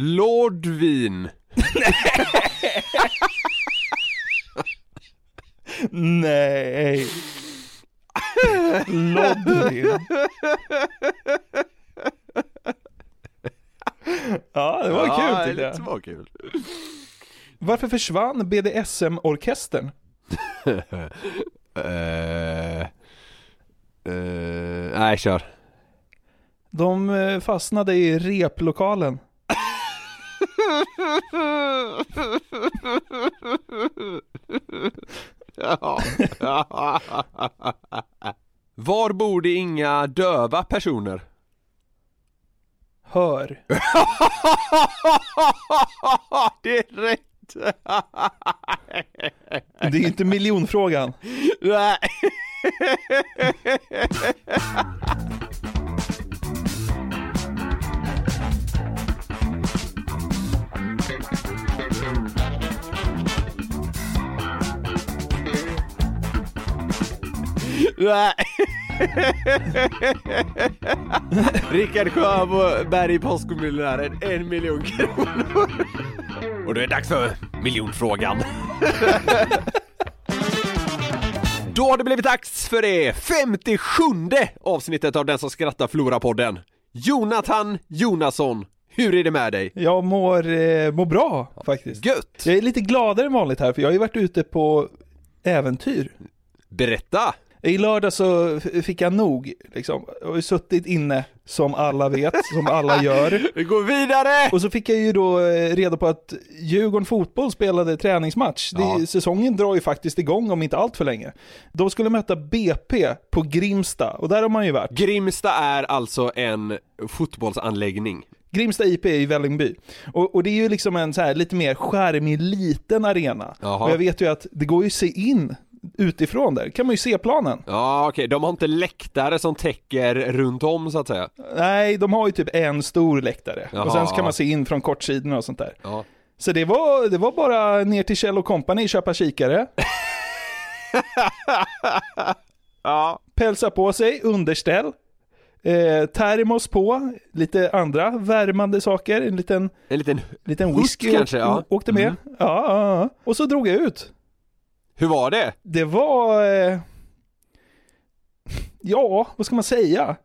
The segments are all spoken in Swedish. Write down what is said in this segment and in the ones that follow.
Lordvin. Nej. Lodvin. Ja, det var kul tyckte jag. Det var kul. Varför försvann BDSM-orkestern? Eh, eh, nej, kör. De eh, fastnade i replokalen. Var bor det inga döva personer? Hör. det är rätt! Det är inte miljonfrågan. Nej. Rickard Sjöberg, Postkodmiljonären, en miljon kronor. Och det är dags för miljonfrågan. Då har det blivit dags för det 57 avsnittet av Den som skrattar förlorar-podden. Jonathan Jonasson, hur är det med dig? Jag mår, eh, mår bra faktiskt. Gött! Jag är lite gladare än vanligt här för jag har ju varit ute på äventyr. Berätta! I lördag så fick jag nog, liksom. Jag har ju suttit inne, som alla vet, som alla gör. Vi går vidare! Och så fick jag ju då eh, reda på att Djurgården Fotboll spelade träningsmatch. Det, Ja. Säsongen drar ju faktiskt igång om inte allt för länge. De skulle möta BP på Grimsta, och där har man ju varit. Grimsta är alltså en fotbollsanläggning. Grimsta IP i Vällingby. Och, och det är ju liksom en så här lite mer skärmig, liten arena. Jaha. Och jag vet ju att det går ju att se in utifrån där, kan man ju se planen. Ja okej, de har inte läktare som täcker runt om så att säga. Nej, de har ju typ en stor läktare. Jaha. Och sen så kan man se in från kortsidorna och sånt där. Ja. Så det var, det var bara ner till Kjell Company, köpa kikare, ja. pälsa på sig, underställ, eh, termos på, lite andra värmande saker, en liten, En liten, liten whisky kanske, ja. åkte med. Mm. Ja, ja, ja. Och så drog jag ut hur var det? Det var... Eh, ja, vad ska man säga?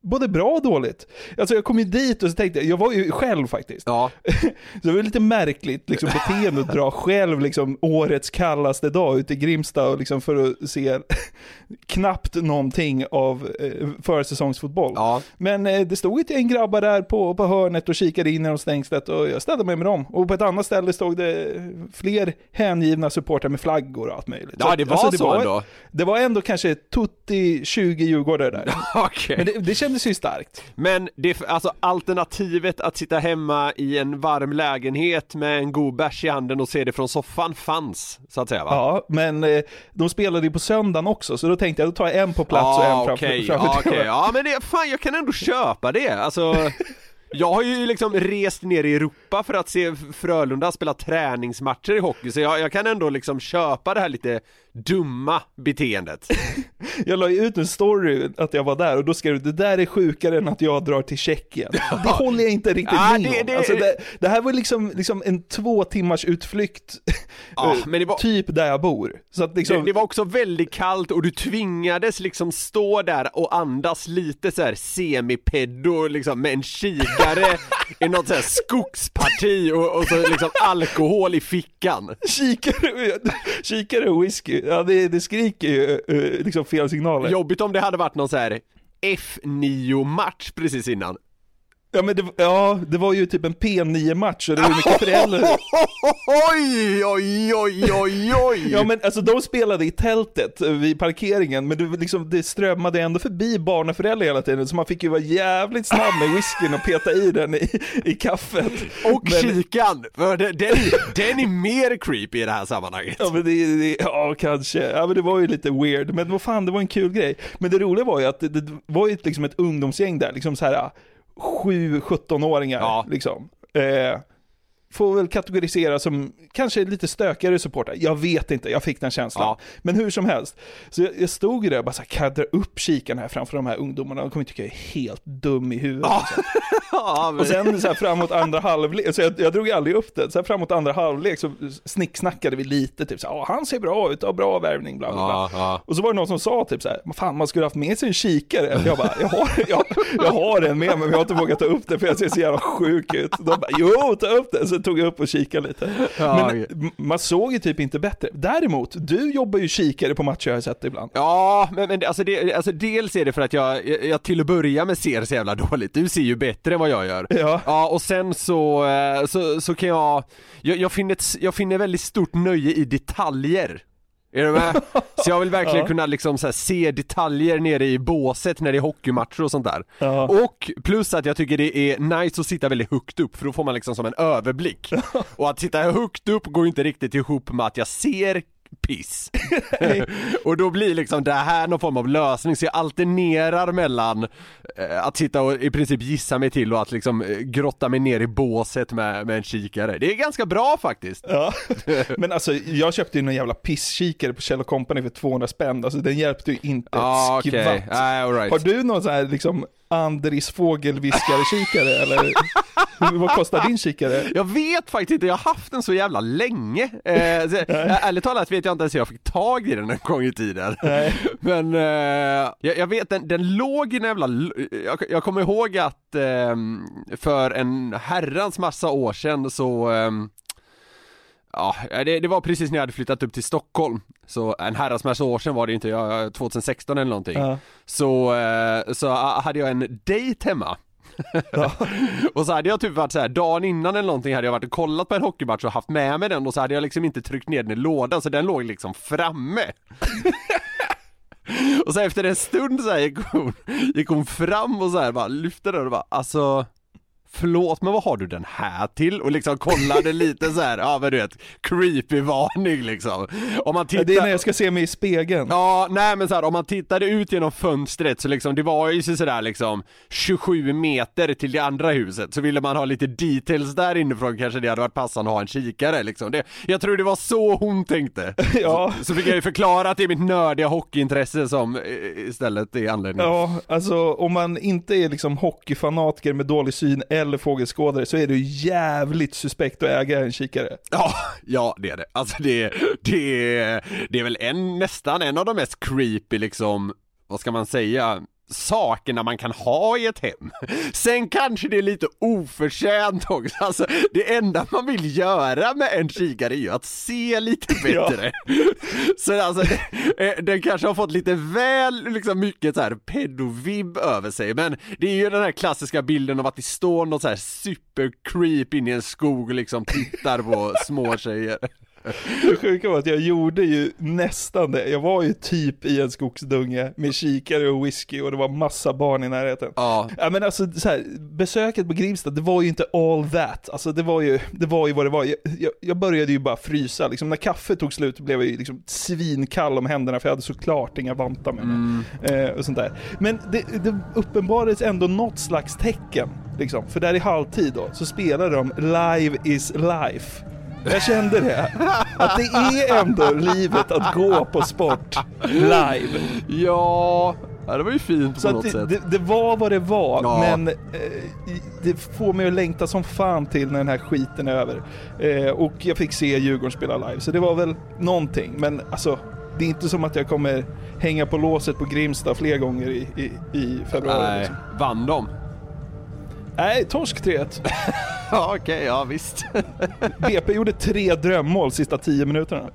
Både bra och dåligt. Alltså jag kom ju dit och så tänkte jag, jag var ju själv faktiskt. Ja, Så det var lite märkligt liksom, beteende att dra själv liksom, årets kallaste dag ute i Grimsta och liksom, för att se knappt någonting av eh, försäsongsfotboll. ja. Men eh, det stod ett gäng grabbar där på, på hörnet och kikade in genom stängslet och jag ställde mig med dem. Och på ett annat ställe stod det fler hängivna supportrar med flaggor och allt möjligt. Ja det var alltså, så ändå. Det var ändå kanske tutti 20 djurgårdare där. Okej. Men det, det kändes ju starkt. Men det, alltså alternativet att sitta hemma i en varm lägenhet med en god bärs i handen och se det från soffan fanns, så att säga va? Ja, men eh, de spelade ju på söndagen också, så då tänkte jag då tar jag en på plats och en framför, okej, framför okej. tvn. ja men det, fan jag kan ändå köpa det, alltså Jag har ju liksom rest ner i Europa för att se Frölunda spela träningsmatcher i hockey så jag, jag kan ändå liksom köpa det här lite dumma beteendet. Jag la ju ut en story att jag var där och då skrev du det där är sjukare än att jag drar till Tjeckien. Det håller jag inte riktigt Ja, med det- om. det- Alltså det, det här var liksom, liksom en två timmars utflykt, Ja, eh, var- typ där jag bor. Så att liksom, Det, var också väldigt kallt och du tvingades liksom stå där och andas lite så här semipedo liksom med en kikare i något så här skogsparti och, och så liksom alkohol i fickan. kikare, kikare och whisky, ja det, det skriker ju eh, liksom fel signaler. Jobbigt om det hade varit någon så här F9-match precis innan. Ja men det, ja, det var ju typ en P9-match och det var mycket föräldrar. Oj, oj, oj, oj, oj! Ja men alltså de spelade i tältet eh, vid parkeringen, men det, liksom, det strömmade ändå förbi barn och föräldrar hela tiden, så man fick ju vara jävligt snabb med whiskyn och peta i den i, i kaffet. Och men, kikan, för den, den, den är mer creepy i det här sammanhanget. Ja men det, det, ja kanske, ja men det var ju lite weird, men vad fan det var en kul grej. Men det roliga var ju att det, det var ju ett- liksom ett ungdomsgäng där, liksom så här 7-17-åringar Ja. liksom. Eh, får väl kategorisera som kanske lite stökigare supportrar. Jag vet inte, jag fick den känslan. Ja. Men hur som helst. Så jag, jag stod där och bara så här, dra upp kikaren här framför de här ungdomarna? De kommer tycka jag är helt dum i huvudet. liksom. Ja, men- Och sen så här framåt andra halvlek, så jag, jag drog aldrig upp det, så här framåt andra halvlek så snicksnackade vi lite, typ så här, "Ja, han ser bra ut, har bra värvning, bla bla bla. Ja, ja. Och så var det någon som sa typ så här, "Men fan man skulle haft med sig en kikare. Jag bara, jag har, jag, jag har en med mig men jag har inte vågat ta upp det för jag ser så jävla sjuk ut. De bara, jo ta upp det. Så tog jag upp och kikade lite. Ja, Men m- man såg ju typ inte bättre. Däremot, du jobbar ju kikare på matcher har jag sett ibland. Ja, men, men alltså, det, alltså dels är det för att jag, jag, jag till att börja med ser så jävla dåligt, du ser ju bättre än vad jag gör. Ja. Ja, och sen så, eh, så, så kan jag, jag, jag, finner ett, jag finner väldigt stort nöje i detaljer. Är du med? Så jag vill verkligen Ja. kunna liksom så se detaljer nere i båset när det är hockeymatcher och sånt där. Ja. Och plus att jag tycker det är nice att sitta väldigt högt upp för då får man liksom som en överblick. Och att sitta högt upp går inte riktigt ihop med att jag ser piss. och då blir liksom det här någon form av lösning så jag alternerar mellan eh, att sitta och i princip gissa mig till och att liksom eh, grotta mig ner i båset med, med en kikare. Det är ganska bra faktiskt. Ja. Men alltså jag köpte ju någon jävla pisskikare på Kjell Company för 200 spänn, alltså den hjälpte ju inte Ja ett okej, skvatt. All right. Har du någon sån här liksom Andris fågelviskare-kikare eller vad kostar din kikare? Jag vet faktiskt inte, jag har haft den så jävla länge. Eh, så, eh, ärligt talat vet jag inte ens hur jag fick tag i den en gång i tiden. Nej. Men eh, jag, jag vet, den, den låg i en jävla... Jag, jag kommer ihåg att ehm, för en herrans massa år sedan så ehm, Ja, det, det var precis när jag hade flyttat upp till Stockholm. Så en herrans massa år sedan var det inte, jag, 2016 eller någonting. Ja. Så, eh, så hade jag en dejt hemma. Och så hade jag typ varit så här dagen innan eller någonting hade jag varit och kollat på en hockeymatch och haft med mig den. Och så hade jag liksom inte tryckt ner den i lådan så den låg liksom framme. och så efter en stund så här gick hon, gick hon fram och så här bara lyfte den och bara alltså Förlåt men vad har du den här till? Och liksom kollade lite så här, ja men du vet, creepy varning liksom. Om man tittar... det är när jag ska se mig i spegeln. Ja, nej men så här, om man tittade ut genom fönstret så liksom, det var ju sådär liksom 27 meter till det andra huset, så ville man ha lite details där inifrån kanske det hade varit passande att ha en kikare liksom. Det, jag tror det var så hon tänkte. Ja. Så fick jag ju förklara att det är mitt nördiga hockeyintresse som eh, istället är anledningen. Ja, alltså om man inte är liksom hockeyfanatiker med dålig syn eller fågelskådare så är det jävligt suspekt att äga en kikare. Ja, ja det är det. Alltså det, det, det är väl en, nästan en av de mest creepy liksom, vad ska man säga, sakerna man kan ha i ett hem. Sen kanske det är lite oförtjänt också, alltså det enda man vill göra med en kikare är ju att se lite bättre. Så alltså, eh, den kanske har fått lite väl liksom mycket så här pedovibb över sig, men det är ju den här klassiska bilden av att det står något så här super creep in i en skog och liksom tittar på små tjejer. Det sjuka var att jag gjorde ju nästan det. Jag var ju typ i en skogsdunge med kikare och whisky och det var massa barn i närheten. Ja, Ja men alltså så här, besöket på Grimsta, det var ju inte all that. Alltså det var ju, det var ju vad det var. Jag, jag, jag började ju bara frysa, liksom när kaffet tog slut blev jag ju liksom svinkall om händerna för jag hade såklart inga vantar med mig. Eh, och sånt där. Men det, det uppenbarades ändå något slags tecken, liksom. För där i halvtid då, så spelade de Live is life. Jag kände det. Att det är ändå livet att gå på sport live. Ja, ja det var ju fint på Så något det, sätt. det, det var vad det var, Ja. men eh, det får mig att längta som fan till när den här skiten är över. Eh, och jag fick se Djurgården spela live, så det var väl någonting. Men alltså, det är inte som att jag kommer hänga på låset på Grimsta fler gånger i, i, i februari. Nej, Liksom. vann de? Nej, torsk 3-1. Ja okej, ja visst. BP gjorde tre drömmål sista tio minuterna.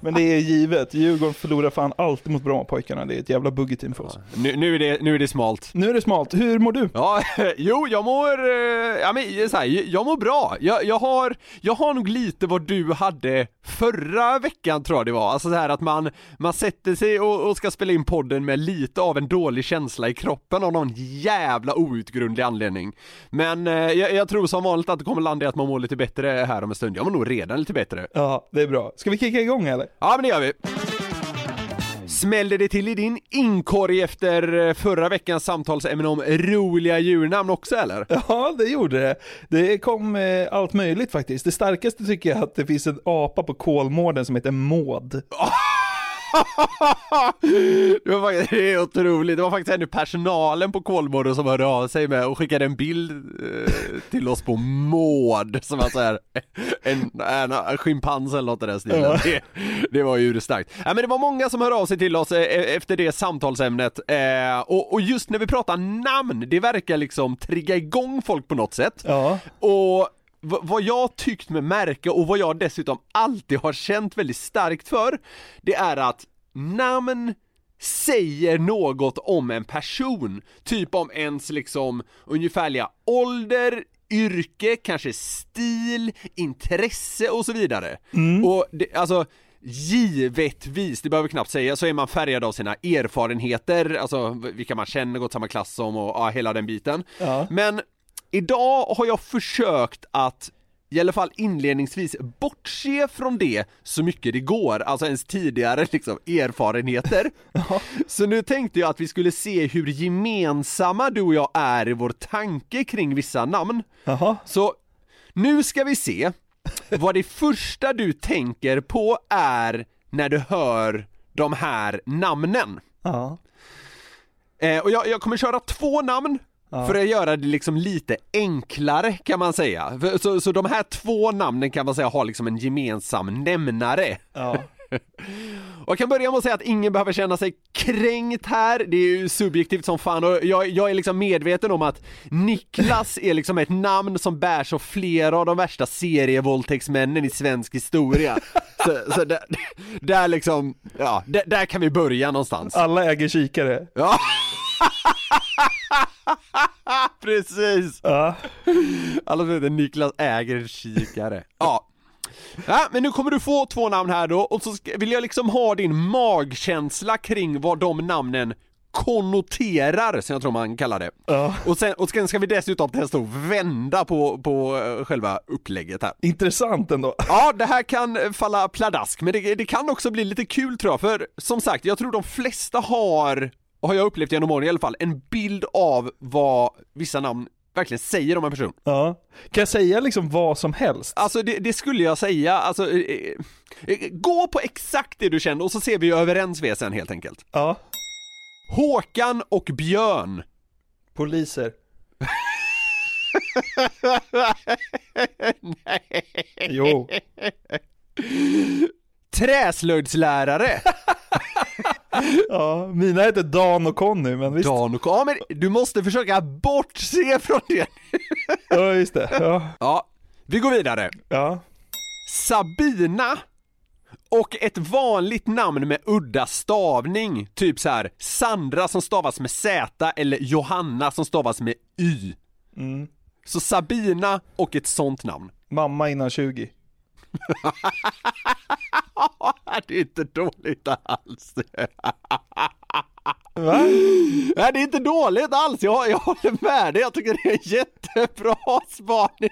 Men det är givet, Djurgården förlorar fan alltid mot Brommapojkarna. Det är ett jävla buggeteam för oss. Nu, nu, är det, nu är det smalt. Nu är det smalt, hur mår du? Ja, jo jag mår, eh, ja men så här, jag mår bra. Jag, jag, har, jag har nog lite vad du hade förra veckan tror jag det var. Alltså så här att man, man sätter sig och, och ska spela in podden med lite av en dålig känsla i kroppen av någon jävla outgrundlig anledning. Men eh, jag, jag tror som vanligt att det kommer landa i att man mår lite bättre här om en stund. Jag mår nog redan lite bättre. Ja, det är bra. Ska vi kicka igång eller? Ja men det gör vi. Smällde det till i din inkorg efter eh, förra veckans samtalsämne om roliga djurnamn också eller? Ja, det gjorde det. Det kom eh, allt möjligt faktiskt. Det starkaste tycker jag att det finns en apa på Kolmården som heter Maud. det, var faktiskt, det är otroligt, det var faktiskt en i personalen på Kolmården som hörde av sig med och skickade en bild eh, till oss på Maud som var så här en, en, en schimpans eller något i den stilen. Det, det var ju urstarkt. Ja, men det var många som hörde av sig till oss eh, efter det samtalsämnet eh, och, och just när vi pratar namn, det verkar liksom trigga igång folk på något sätt. Ja. Och vad jag tyckt mig märka och vad jag dessutom alltid har känt väldigt starkt för, det är att namn säger något om en person. Typ om ens liksom ungefärliga ålder, yrke, kanske stil, intresse och så vidare. Och det, alltså Givetvis, det behöver vi knappt säga, så är man färgad av sina erfarenheter, alltså vilka man känner, gått samma klass som och ja, hela den biten. Ja. Men idag har jag försökt att i alla fall inledningsvis bortse från det så mycket det går, alltså ens tidigare liksom erfarenheter. Så nu tänkte jag att vi skulle se hur gemensamma du och jag är i vår tanke kring vissa namn. Jaha. Så nu ska vi se vad det första du tänker på är när du hör de här namnen. Ja. Eh, och jag, jag kommer köra två namn för att göra det liksom lite enklare kan man säga. Så, så de här två namnen kan man säga har liksom en gemensam nämnare. Ja. Och jag kan börja med att säga att ingen behöver känna sig kränkt här, det är ju subjektivt som fan och jag, jag är liksom medveten om att Niklas är liksom ett namn som bärs av flera av de värsta serievåldtäktsmännen i svensk historia. Så, så där, där liksom, ja, där, där kan vi börja någonstans. Alla äger kikare. Ja. Precis! Ja. Alla som heter Niklas äger en kikare. Ja. Ja, men nu kommer du få två namn här då, och så ska, vill jag liksom ha din magkänsla kring vad de namnen konnoterar, som jag tror man kallar det. Ja. Och sen, och sen ska vi dessutom testa att vända på, på eh, själva upplägget här. Intressant ändå. Ja, det här kan eh, falla pladask, men det, det kan också bli lite kul tror jag, för som sagt, jag tror de flesta har, har jag upplevt genom åren i alla fall, en bild av vad vissa namn verkligen säger om en person. Ja. Kan jag säga liksom vad som helst? Alltså det, det skulle jag säga, alltså, eh, eh, gå på exakt det du känner och så ser vi överens vi sen helt enkelt. Ja. Håkan och Björn. Poliser. Jo. Träslöjdslärare. Ja, mina heter Dan och Conny, men visst. Dan och ja, men du måste försöka bortse från det. Ja, just det. Ja. Ja, vi går vidare. Ja. Sabina och ett vanligt namn med udda stavning, typ så här Sandra som stavas med Z eller Johanna som stavas med Y. Mm. Så Sabina och ett sånt namn. Mamma innan 20. det är inte dåligt alls. Va? Nej, det är inte dåligt alls, jag, jag håller med dig, jag tycker det är en jättebra spaning.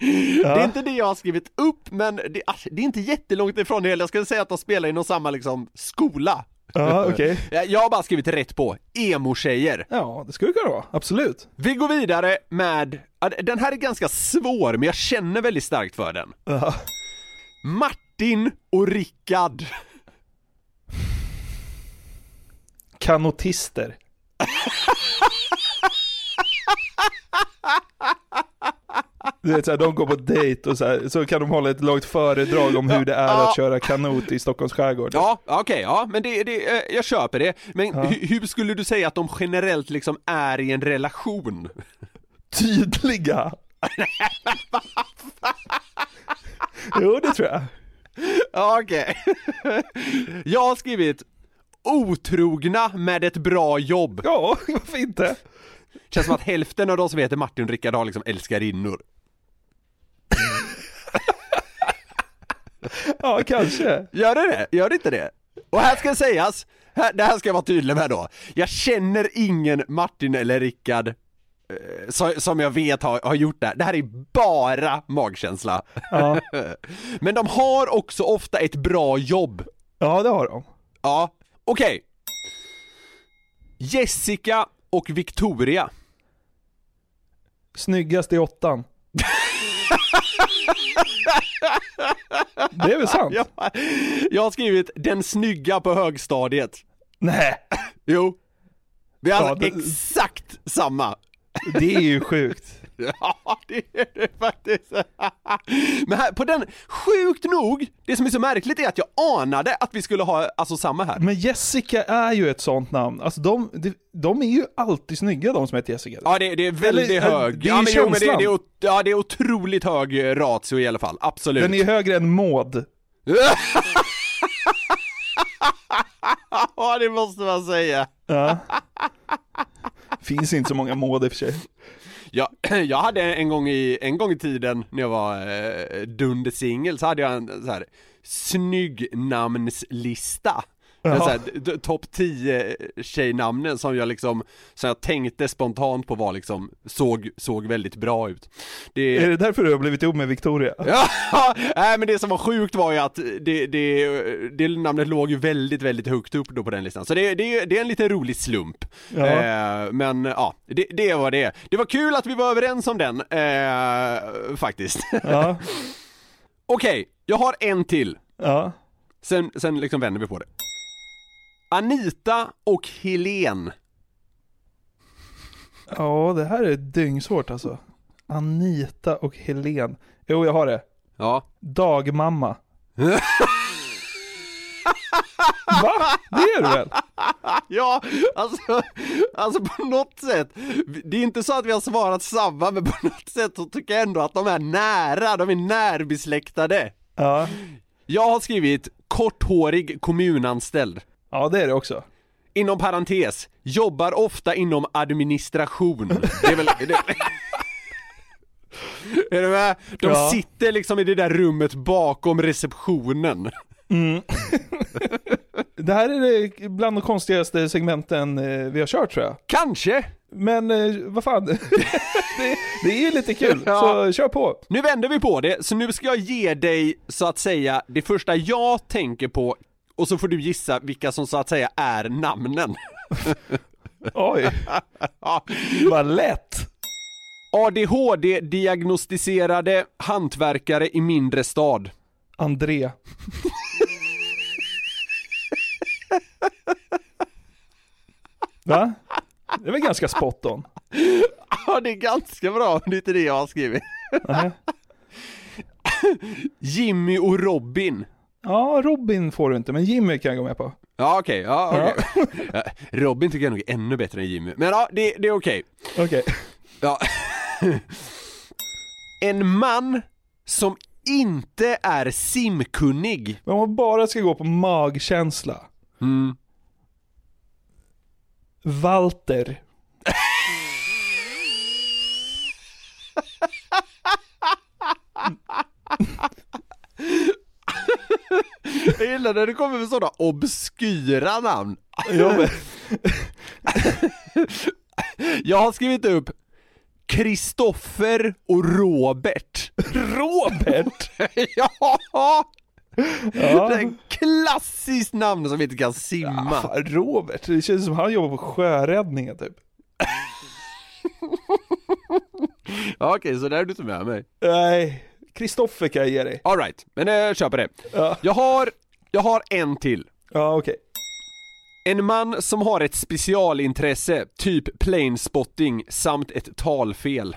Det är inte det jag har skrivit upp, men det, alltså, det är inte jättelångt ifrån det heller. Jag skulle säga att de spelar inom samma liksom skola. Ja, okej. Jag jag har bara skrivit rätt på, emo-tjejer. Ja, det skulle kunna vara. Absolut. Vi går vidare med, den här är ganska svår men jag känner väldigt starkt för den. Ja. Martin och Rickard. Kanotister. Du vet, så här, de går på dejt och så, här, så kan de hålla ett långt föredrag om hur det är Ja. att köra kanot i Stockholms skärgård. Ja, okej, ja, men det, det, eh, jag köper det. Men hu- hur skulle du säga att de generellt liksom är i en relation? Tydliga. jo, det tror jag. Ja, okej. Jag har skrivit otrogna med ett bra jobb. Ja, varför inte? Känns som att hälften av de som heter Martin och Rickard har liksom älskarinnor. Ja, kanske. Gör det det? Gör det inte det? Och här ska sägas, här, det här ska jag vara tydlig med då. Jag känner ingen Martin eller Rickard eh, som jag vet har, har gjort det här. Det här är bara magkänsla. Ja, Men de har också ofta ett bra jobb. ja det har de. Ja, okej. Jessica och Victoria. Snyggast i åttan. Det är väl sant? Jag, jag har skrivit den snygga på högstadiet. Nej, Jo. Vi har Ja, det- exakt samma. det är ju sjukt. Ja, det är det faktiskt. Men här, på den, sjukt nog, det som är så märkligt är att jag anade att vi skulle ha alltså samma här. Men Jessica är ju ett sånt namn. Alltså de, de, de är ju alltid snygga de som heter Jessica. Ja, det, det är väldigt Eller, hög. det är ja, men, jo, men det, det, är, ja, det är otroligt hög ratio i alla fall, absolut. Den är högre än Maud. Ja, det måste man säga. Ja. Finns inte så många Maud i och för sig. Jag, jag hade en gång i, en gång i tiden när jag var eh, dundersingel så hade jag en så här snygg namnslista. D- Topp 10 tjejnamnen som jag liksom, som jag tänkte spontant på var liksom, såg, såg väldigt bra ut. Det, Är det därför du har blivit ihop med Victoria? Ja, nej men det som var sjukt var ju att det, det, det namnet låg ju väldigt, väldigt högt upp då på den listan. Så det, det, det är en lite rolig slump. Ja. Eh, men ja, det, det var det. Det var kul att vi var överens om den, eh, faktiskt. Ja. Okej, jag har en till. Ja. Sen, sen liksom vänder vi på det. Anita och Helen. Ja, det här är dyngsvårt alltså. Anita och Helen. Jo, jag har det. Ja. Dagmamma. Va? Det är du väl? Ja, alltså, alltså på något sätt, det är inte så att vi har svarat samma, men på något sätt så tycker jag ändå att de är nära, de är närbesläktade. Ja. Jag har skrivit korthårig kommunanställd. Ja, det är det också. Inom parentes, jobbar ofta inom administration. Det är väl... Det... Är du med? De Ja. sitter liksom i det där rummet bakom receptionen. Det här är bland de konstigaste segmenten eh, vi har kört tror jag. Kanske! Men eh, vad fan, det, det är ju lite kul, Ja. så kör på. Nu vänder vi på det, så nu ska jag ge dig så att säga det första jag tänker på och så får du gissa vilka som så att säga är namnen. Oj, Ja. vad lätt. ADHD-diagnostiserade hantverkare i mindre stad. André. Va? Det är väl ganska spot on? Ja, det är ganska bra, det är inte det jag har skrivit. Jimmy och Robin. Ja, Robin får du inte, men Jimmy kan jag gå med på. Ja, okej, ja, okej. Ja, Robin tycker jag nog är ännu bättre än Jimmy, men ja, det, det är okej. Okej. Ja. En man som inte är simkunnig. Men om man bara ska gå på magkänsla. Mm. Walter. Jag gillar när det kommer med sådana obskyra namn. Ja, men, Jag har skrivit upp Kristoffer och Robert. Robert? ja! Ja. Det är ett klassiskt namn som inte kan simma. Fan, Robert, det känns som han jobbar på sjöräddningen typ. Ja, Okej, så där är du inte med mig. Nej, Kristoffer kan jag ge dig. Alright, men jag köper det. Ja, Jag har, jag har en till. ja okej. En man som har ett specialintresse, typ planespotting samt ett talfel.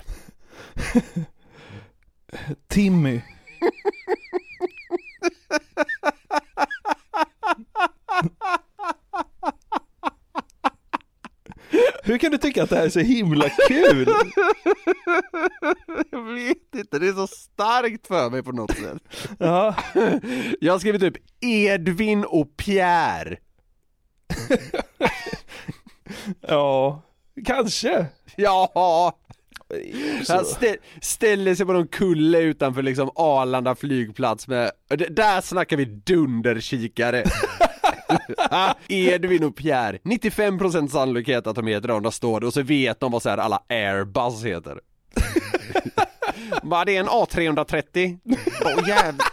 Timmy. Hur kan du tycka att det här är så himla kul? Jag vet inte, det är så starkt för mig på något sätt. Ja, Jag skrivit typ Edvin och Pierre. ja kanske. Ja, han stä- ställer sig på någon kulle utanför liksom Arlanda flygplats med, där snackar vi dunderkikare. Ah, Edvin och Pierre, 95% sannolikhet att de heter det, och de står det och så vet de vad så här alla Airbus heter. Bara det är en A330. Åh jävlar.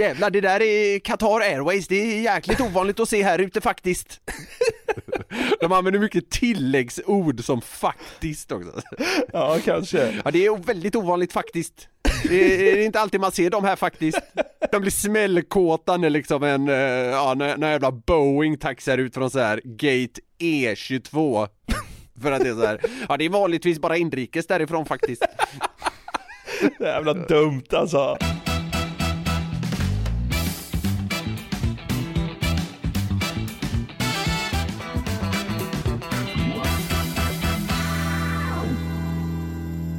jävlar, det där är Qatar Airways, det är jäkligt ovanligt att se här ute faktiskt. De använder mycket tilläggsord som faktiskt också. Ja, kanske. Ja det är väldigt ovanligt faktiskt. Det är inte alltid man ser dem här faktiskt. De blir smällkåta när liksom en, eh, ja när, när jävla Boeing taxar ut från så här gate E22. För att det är så här, ja det är vanligtvis bara inrikes därifrån faktiskt. Jävla dumt alltså.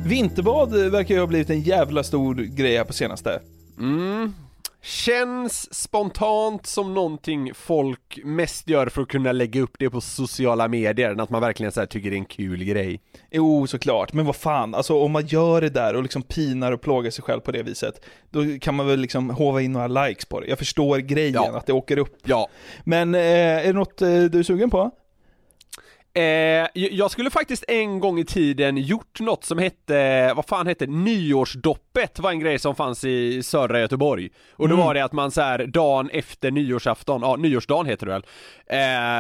Vinterbad verkar ju ha blivit en jävla stor grej här på senaste. Mm. Känns spontant som någonting folk mest gör för att kunna lägga upp det på sociala medier, än att man verkligen så här tycker det är en kul grej. Jo, såklart. Men vad fan, alltså om man gör det där och liksom pinar och plågar sig själv på det viset, då kan man väl liksom hova in några likes på det. Jag förstår grejen, Ja. att det åker upp. Ja, Men eh, är det något eh, du är sugen på? Eh, jag skulle faktiskt en gång i tiden gjort något som hette, vad fan hette nyårsdopp Nyårsdoppet var en grej som fanns i södra Göteborg. Och då Mm. var det att man så här dagen efter nyårsafton, ja nyårsdagen heter det väl,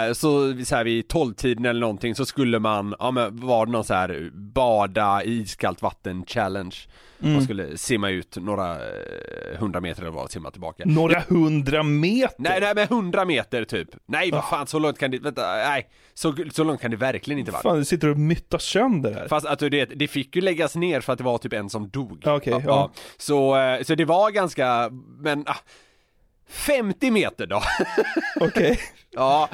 eh, så, så här vid tolvtiden eller någonting så skulle man, ja men var det någon så här bada i iskallt vatten challenge. Mm. Man skulle simma ut några eh, hundra meter eller vad, simma tillbaka. Några hundra meter? Nej, nej men 100 meter typ. Nej vad fan så långt kan det, vänta, nej. Så, så långt kan det verkligen inte vara. Fan, du sitter och myttar sönder här. Fast att du vet, det fick ju läggas ner för att det var typ en som dog. Ja, okej, ja. Så, eh, så det var ganska, men ah, 50 meter då. Okej. ja,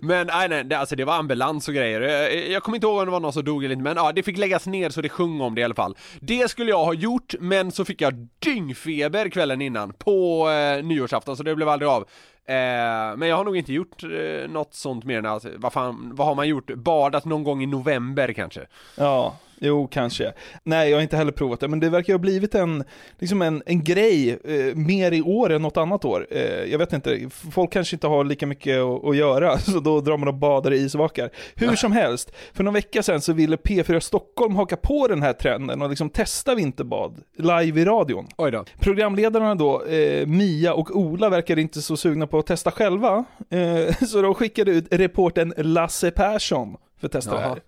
men nej, nej, det, alltså det var ambulans och grejer. Jag, jag kommer inte ihåg om det var någon som dog eller inte, men ja, det fick läggas ner så det sjöng om det i alla fall. Det skulle jag ha gjort, men så fick jag dyngfeber kvällen innan på eh, nyårsafton, så det blev aldrig av. Eh, men jag har nog inte gjort eh, något sånt mer än alltså, vad fan, vad har man gjort? Badat någon gång i november kanske? Ja, jo kanske. Nej, jag har inte heller provat det, men det verkar ha blivit en, liksom en, en grej eh, mer i år än något annat år. Eh, jag vet inte, folk kanske inte har lika mycket att, göra, så då drar man och badar i isvakar. Hur som helst, för någon vecka sedan så ville P4 Stockholm haka på den här trenden och liksom testa vinterbad live i radion. Oj då. Programledarna då, eh, Mia och Ola verkar inte så sugna på att testa själva, eh, så de skickade ut reporten Lasse Persson för att testa det Jaha. här.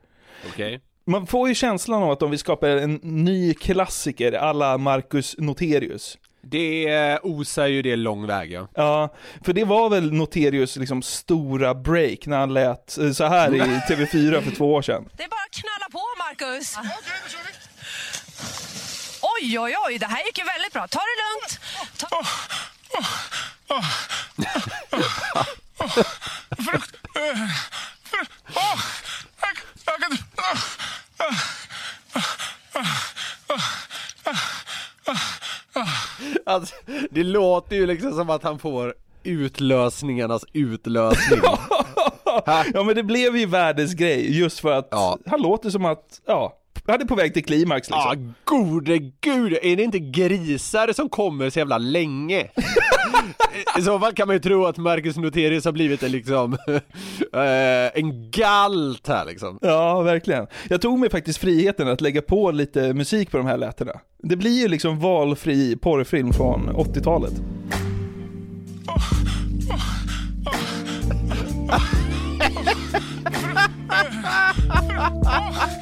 Okej. Man får ju känslan av att de vill skapa en ny klassiker alla Marcus Noterius. Det eh, osar ju det lång väg ja. Ja, för det var väl Noterius liksom stora break när han lät eh, så här i TV4 för två år sedan. Det är bara att knalla på, Marcus. Oj, oj, oj, det här gick ju väldigt bra. Ta det lugnt. Ta... Alltså, det låter ju liksom som att han får utlösningarnas utlösning. Ja men det blev ju världens grej just för att Ja. han låter som att, ja, hade på väg till klimax liksom. Ah, gode gud, är det inte grisar som kommer så jävla länge? I så fall kan man ju tro att Marcus Noterius har blivit en liksom, eh, en galt här liksom. Ja, verkligen. Jag tog mig faktiskt friheten att lägga på lite musik på de här lätena. Det blir ju liksom valfri porrfilm från 80-talet.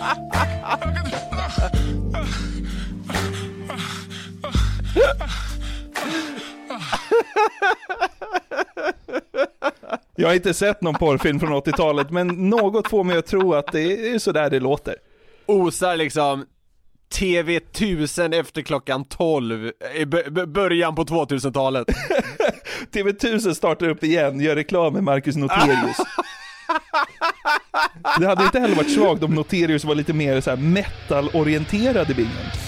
Jag har inte sett någon porrfilm från 80-talet, men något får mig att tro att det är sådär det låter. Osar liksom TV1000 efter klockan 12 i början på 2000-talet. TV1000 startar upp igen, gör reklam med Marcus Noterius. Det hade inte heller varit svagt om Noterius var lite mer så här metal-orienterad i bilden.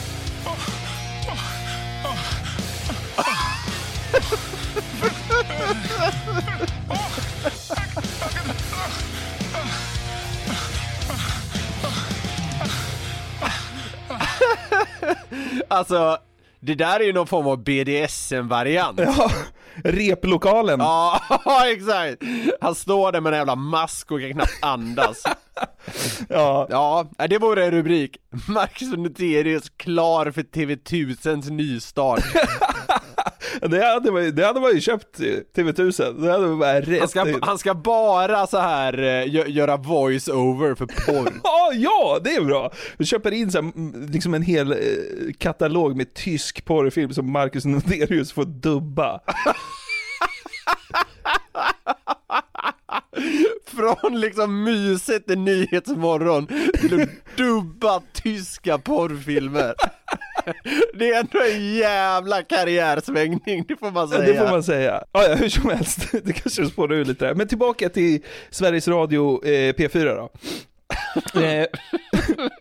Alltså, det där är ju någon form av BDSM-variant. Ja, replokalen. Ja, exakt! Han står där med en jävla mask och kan knappt andas. Ja, Ja, det vore en rubrik. Marcus Noterius klar för TV1000s nystart. det hade, man, ju- det hade man ju köpt eh, TV1000. Det hade man bara rätt Han ska, han ska bara så här eh, gö- göra voice-over för porr. Ja, ja, det är bra! Du köper in så här, liksom en hel eh, katalog med tysk porrfilm som Marcus Noterius får dubba. Från liksom mysigt i Nyhetsmorgon till att dubba tyska porrfilmer. Det är ändå en jävla karriärsvängning, det får man säga. Det får man säga. Ja, ja, hur som helst, det kanske spårar ur lite. Men tillbaka till Sveriges Radio eh, P4 då. Eh,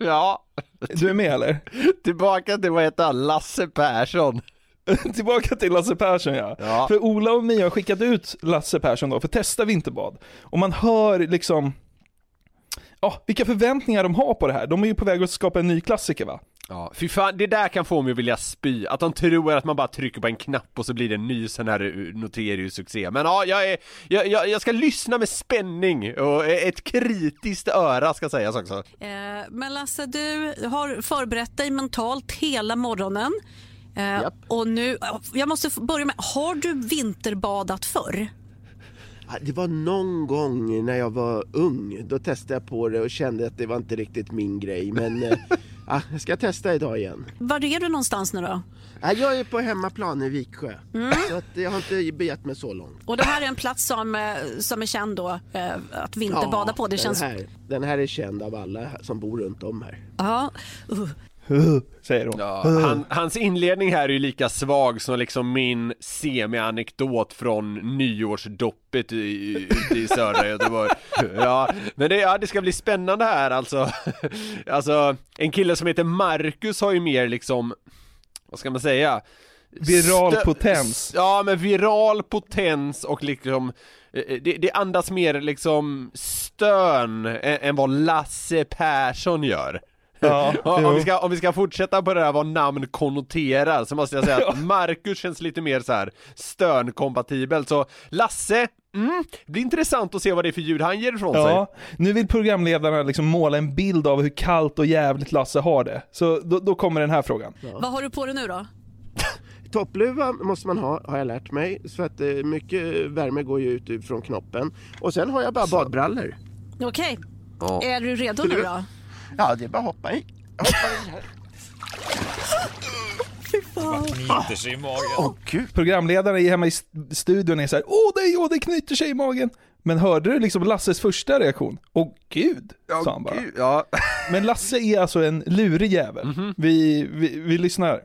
Ja, du är med eller? tillbaka till vad heter han, Lasse Persson. Tillbaka till Lasse Persson ja. Ja. För Ola och Mia har skickat ut Lasse Persson då för att testa vinterbad. Och man hör liksom, ja, vilka förväntningar de har på det här. De är ju på väg att skapa en ny klassiker va? Ja, fy fan, det där kan få mig att vilja spy. Att de tror att man bara trycker på en knapp och så blir det en ny sån här eh, Noterius-succé. Men ja, jag, är, jag, jag, jag ska lyssna med spänning och ett kritiskt öra ska sägas också. Eh, Men Lasse, du har förberett dig mentalt hela morgonen. Eh, Och nu, jag måste börja med, har du vinterbadat förr? Ja, Det var någon gång när jag var ung. Då testade jag på det och kände att det var inte riktigt min grej. Men ja, jag ska testa idag igen. Var är du någonstans nu då? Ja, jag är på hemmaplan i Viksjö. Så att jag har inte begett mig så långt. Och det här är en plats som, eh, som är känd då eh, att vinterbada på. Det den, känns... här, den här är känd av alla som bor runt om här. Ja. Uh. Säger hon. Ja, han, hans inledning här är ju lika svag som liksom min semi-anekdot från nyårsdoppet i, ute i södra Göteborg. Ja, men det, ja, det ska bli spännande här alltså. Alltså, en kille som heter Marcus har ju mer liksom, vad ska man säga? Viral Stö- potens. Ja, men viral potens och liksom eh, det, det andas mer liksom stön än, än vad Lasse Persson gör. Ja, om, vi ska, om vi ska fortsätta på det här vad namn konnoterar så måste jag säga att Marcus känns lite mer så här stönkompatibel så Lasse, mm, det blir intressant att se vad det är för ljud han ger ifrån sig. Ja, nu vill programledarna liksom måla en bild av hur kallt och jävligt Lasse har det. Så då, då kommer den här frågan. Vad har du på dig nu då? Toppluva måste man ha, har jag lärt mig. Så att eh, mycket värme går ju ut från knoppen. Och sen har jag bara badbrallor. Okej. Ja. Är du redo nu då? Ja, det är bara att hoppa i. Hoppa i här. Knyter sig i magen. Åh gud. Programledarna hemma i st- studion är så här: åh nej, åh det knyter sig i magen. Men hörde du liksom Lasses första reaktion? Åh gud, sa han bara. Gud, ja. Men Lasse är alltså en lurig jävel. vi, vi, vi lyssnar.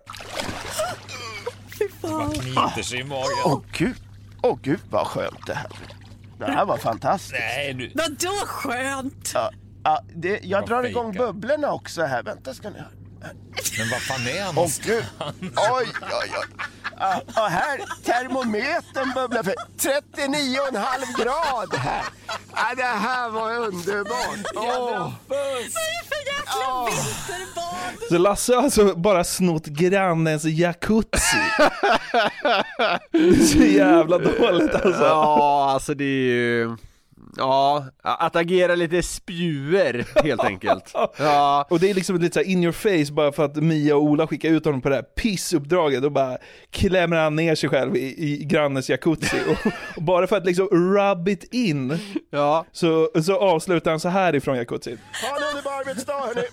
Knyter sig i magen. Åh gud. Åh gud vad skönt det här. Det här var fantastiskt. Nej, nu. Vadå skönt? Ja, ja, det, jag drar igång bubblorna också här. Vänta ska ni höra. Men vad fan är han Åh gud. Oj, oj, oj. Ja, och här, termometern bubblar för 39,5 grad här. Ja, det här var underbart. Åh. För jäkla vinterbad! Så Lasse har alltså bara snott grannens jacuzzi. det är så jävla dåligt alltså. Ja, alltså det är ju Ja, att agera lite spjuer helt enkelt. Ja. Och det är liksom lite så här in your face bara för att Mia och Ola skickar ut honom på det här pissuppdraget. Då bara klämmer han ner sig själv i, i grannens jacuzzi. och, och bara för att liksom rub it in ja. så, så avslutar han så här ifrån jacuzzin. Ha en underbar arbetsdag hörni.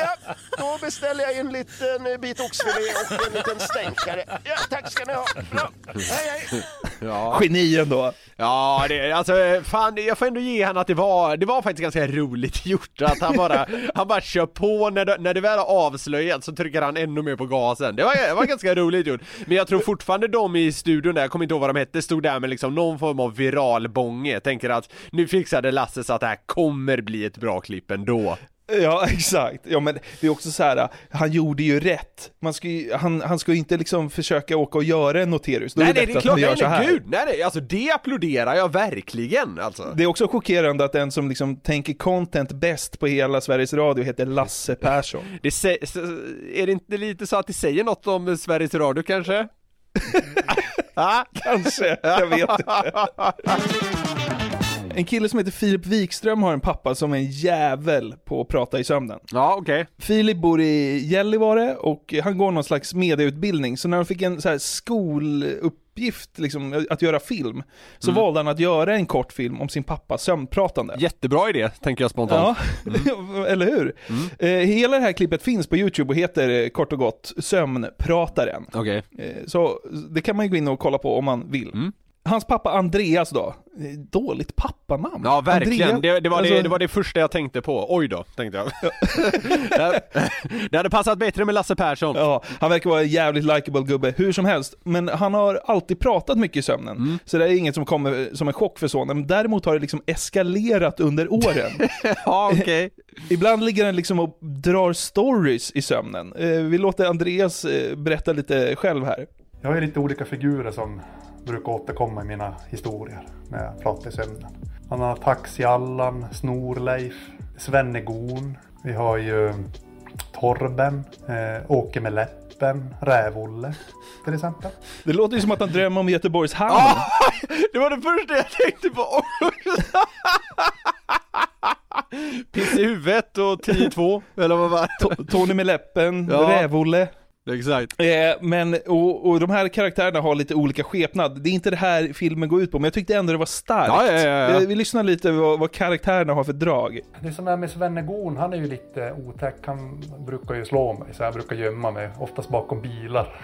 Ja, då beställer jag en liten eh, bit oxfilé och en liten stänkare. Ja, tack ska ni ha. Bra. Hej hej. Ja. Geni ändå. Ja, det, alltså fan, jag får ändå ge han att det var, det var faktiskt ganska roligt gjort att han bara, han bara kör på när det, när det väl har avslöjats så trycker han ännu mer på gasen. Det var, det var ganska roligt gjort. Men jag tror fortfarande de i studion där, jag kommer inte ihåg vad de hette, stod där med liksom någon form av viral bånge. Tänker att nu fixade Lasse så att det här kommer bli ett bra klipp ändå. Ja, exakt. Ja, men det är också så här, han gjorde ju rätt. Man ska ju, han, han ska ju inte liksom försöka åka och göra en noterius. Då nej, är det nej, det är klart, nej, nej, gud, nej, nej, alltså det applåderar jag verkligen alltså. Det är också chockerande att den som liksom tänker content bäst på hela Sveriges Radio heter Lasse Persson. Det är det inte lite så att det säger något om Sveriges Radio kanske? ah? Kanske, jag vet inte. En kille som heter Filip Wikström har en pappa som är en jävel på att prata i sömnen. Ja, okej. Filip bor i Gällivare och han går någon slags mediautbildning, så när han fick en så här skoluppgift, liksom, att göra film, så Mm. valde han att göra en kort film om sin pappas sömnpratande. Jättebra idé, tänker jag spontant. Ja, eller hur? Eh, hela det här klippet finns på YouTube och heter eh, kort och gott Sömnprataren. Okej. Eh, Så det kan man ju gå in och kolla på om man vill. Mm. Hans pappa Andreas då, dåligt pappanamn. Ja, verkligen. Det, det, var alltså- det, det var det första jag tänkte på. Oj då, tänkte jag. det, hade passat bättre med Lasse Persson. Ja, han verkar vara en jävligt likable gubbe, hur som helst. Men han har alltid pratat mycket i sömnen. Mm. Så det är inget som kommer som en chock för sonen. Men däremot har det liksom eskalerat under åren. ja, okej. Ibland ligger han liksom och drar stories i sömnen. Eh, Vi låter Andreas eh, berätta lite själv här. Jag har ju lite olika figurer som brukar återkomma i mina historier när jag pratar i sömnen. Man har Taxi-Allan, Snor-Leif, Svenne-Gon. Vi har ju Torben, eh, Åke med läppen, Räv-Olle till exempel. Det låter ju som att han drömmer om Göteborgs hamn. Ah, det var det första jag tänkte på. Piss i huvudet och 10-2, eller vad var det? To- Tony med läppen, Ja. Räv-Olle. Exakt. Eh, men, och, och de här karaktärerna har lite olika skepnad. Det är inte det här filmen går ut på, men jag tyckte ändå det var starkt. Ja, ja, ja, ja. Eh, Vi lyssnar lite vad, vad karaktärerna har för drag. Det som är med Svenne-Gon, han är ju lite otäck. Han brukar ju slå mig, så jag brukar gömma mig, oftast bakom bilar.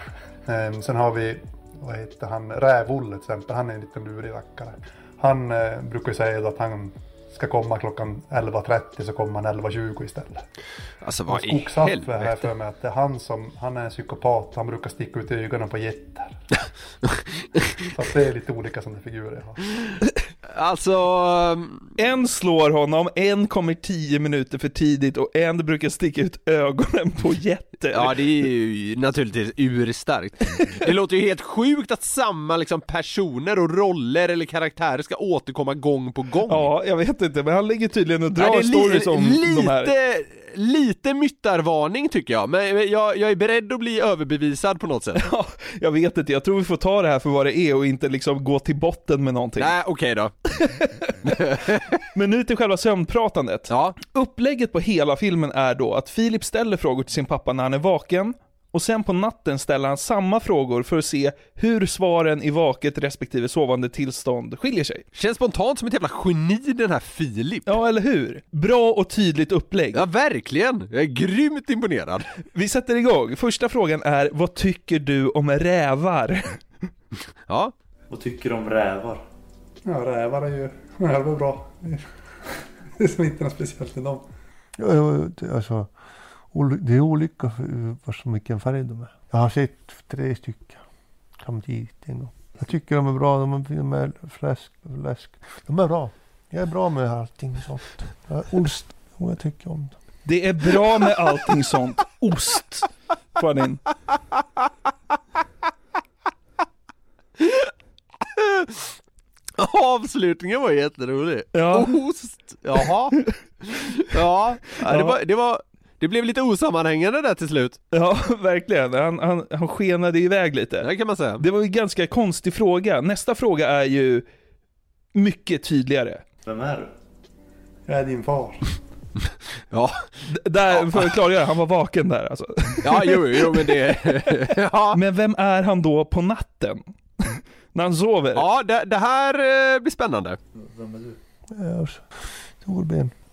Eh, sen har vi, vad heter han, Räv-Olle till exempel. Han är en liten lurig rackare. Han eh, brukar ju säga att han ska komma klockan 11.30 så kommer han 11.20 istället. Alltså vad i helvete? för mig att det är han som, han är en psykopat. Han brukar sticka ut ögonen på getter. så det är lite olika sådana figurer jag har. Alltså... En slår honom, en kommer tio minuter för tidigt och en brukar sticka ut ögonen på jätter. Ja det är ju naturligtvis urstarkt. Det låter ju helt sjukt att samma liksom personer och roller eller karaktärer ska återkomma gång på gång. Ja, jag vet inte, men han ligger tydligen och Ja, drar li- stories om lite, de här. lite myttarvarning tycker jag, men jag, jag är beredd att bli överbevisad på något sätt. Ja, jag vet inte, jag tror vi får ta det här för vad det är och inte liksom gå till botten med någonting. Nej, okej då. Men nu till själva sömnpratandet. Ja. Upplägget på hela filmen är då att Filip ställer frågor till sin pappa när han är vaken, och sen på natten ställer han samma frågor för att se hur svaren i vaket respektive sovande tillstånd skiljer sig. Känns spontant som ett jävla geni den här Filip. Ja, eller hur? Bra och tydligt upplägg. Ja, verkligen. Jag är grymt imponerad. Vi sätter igång. Första frågan är, vad tycker du om rävar? Ja. Vad tycker du om rävar? Ja, rävar är ju rävar är bra. Det är som inte något speciellt med dem. Alltså, det är olika för vad som vilken färg de är. Jag har sett tre stycken samtidigt en gång. Jag tycker de är bra. De är, de är fläsk, fläsk. De är bra. Jag är bra med allting sånt. Ost, jag tycker om dem. Det är bra med allting sånt. Ost, får in. Avslutningen var jätterolig. Ja. Ost, jaha. Ja, ja, det, var, det var, det blev lite osammanhängande där till slut. Ja, verkligen. Han, han, han skenade iväg lite. Det kan man säga. Det var ju en ganska konstig fråga. Nästa fråga är ju mycket tydligare. Vem är du? Jag är din far. Ja. D där, ja. för att klargöra, han var vaken där alltså. Ja, jo, jo men det... ja. Men vem är han då på natten? När han sover? Ja, det, det här eh, blir spännande. Vem är du? Eh, Jag är Torben.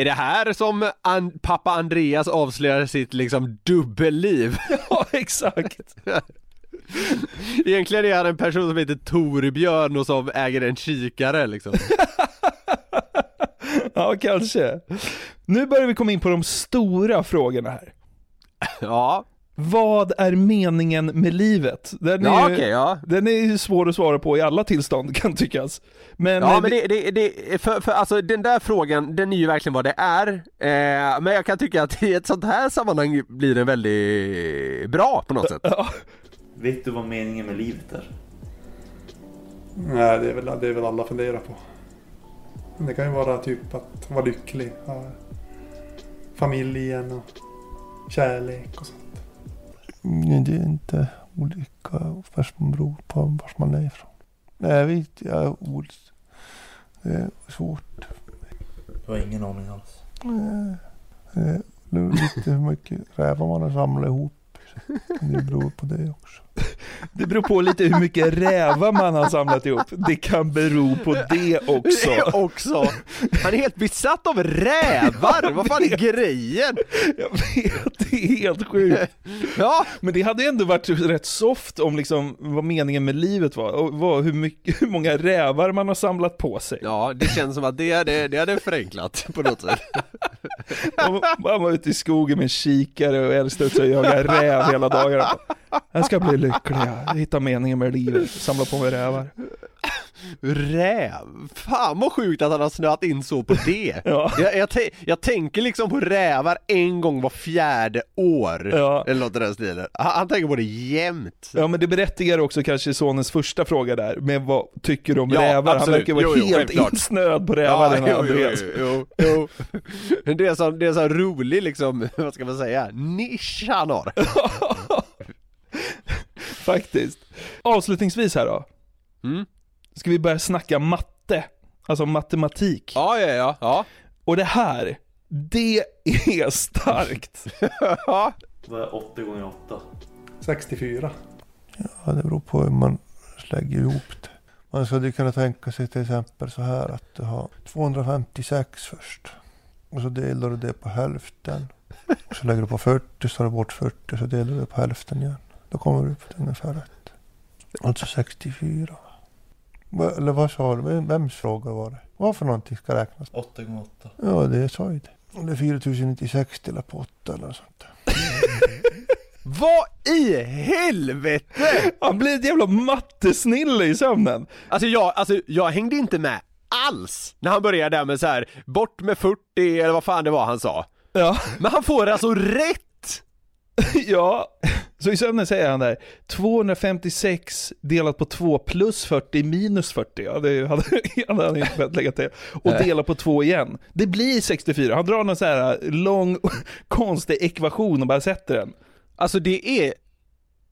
Är det här som an- pappa Andreas avslöjar sitt liksom dubbelliv? Ja, exakt. Egentligen är han en person som heter Torbjörn och som äger en kikare liksom. Ja, kanske. Nu börjar vi komma in på de stora frågorna här. Ja. Vad är meningen med livet? Den är, Ja, ju, okej, ja. den är ju svår att svara på i alla tillstånd kan tyckas. Men, Ja eh, men det, det, det för, för alltså den där frågan, den är ju verkligen vad det är. Eh, men jag kan tycka att i ett sånt här sammanhang blir den väldigt bra på något sätt. Vet du vad meningen med livet är? Nej, det är, väl, det är väl alla funderar på. Det kan ju vara typ att vara lycklig. Ha familjen och kärlek och sånt. Nej, det är inte olika fast man beror på var man är ifrån. Nej, jag vet jag är ols- Det är svårt. Du har ingen aning alls. Eh, Det är lite hur mycket rävar man har samlat ihop. Det beror på det också. Det beror på lite hur mycket rävar man har samlat ihop. Det kan bero på det också. Det också! Han är helt besatt av rävar! Vad fan är grejen? Jag vet, det är helt sjukt. Ja. Men det hade ju ändå varit rätt soft om liksom vad meningen med livet var. Och vad, hur, mycket, hur många rävar man har samlat på sig. Ja, det känns som att det hade, det hade förenklat på något sätt. Och Man var ute i skogen med en kikare och älskade att jaga räv hela dagarna. Jag ska bli lycklig, jag hittar meningen med livet, samla på mig rävar. Räv? Fan vad sjukt att han har snöat in så på det! Ja. jag, jag, jag tänker liksom på rävar en gång var fjärde år, Ja. eller något i den stilen. Han, han tänker på det jämt. Ja men det berättigar också kanske sonens första fråga där, med vad tycker du om Ja, rävar? Han absolut. verkar vara Jo, helt insnöad på rävar den här jo, jo, Andreas. jo, jo, jo. Det är så, det är så rolig liksom, vad ska man säga, nisch han har. Faktiskt. Avslutningsvis här då. Mm. Ska vi börja snacka matte? Alltså matematik. Ja, ja, ja, ja. Och det här, det är starkt. Vad är 80 gånger 8? 64. Ja, det beror på hur man lägger ihop det. Man skulle kunna tänka sig till exempel så här att du har 256 först. Och så delar du det på hälften. Och så lägger du på 40, så tar du bort 40, så delar du det på hälften igen. Då kommer du upp till ungefär rätt. Alltså 64. Eller vad sa du? Vem- Vems fråga var det? Vad för någonting ska räknas? 8 gånger 8. Ja, det sa ju det. Och Det är 4096 delat på 8 eller något sånt där. Vad i helvete! Han blir ett jävla mattesnille i sömnen. Alltså jag, alltså jag hängde inte med alls när han började där med så här bort med 40 eller vad fan det var han sa. Ja. Men han får alltså rätt! ja, så i sömnen säger han där 256 delat på 2 plus 40 minus 40. Ja, det hade, hade han inte behövt lägga till. Och dela på 2 igen. Det blir 64. Han drar någon så här lång konstig ekvation och bara sätter den. Alltså det är,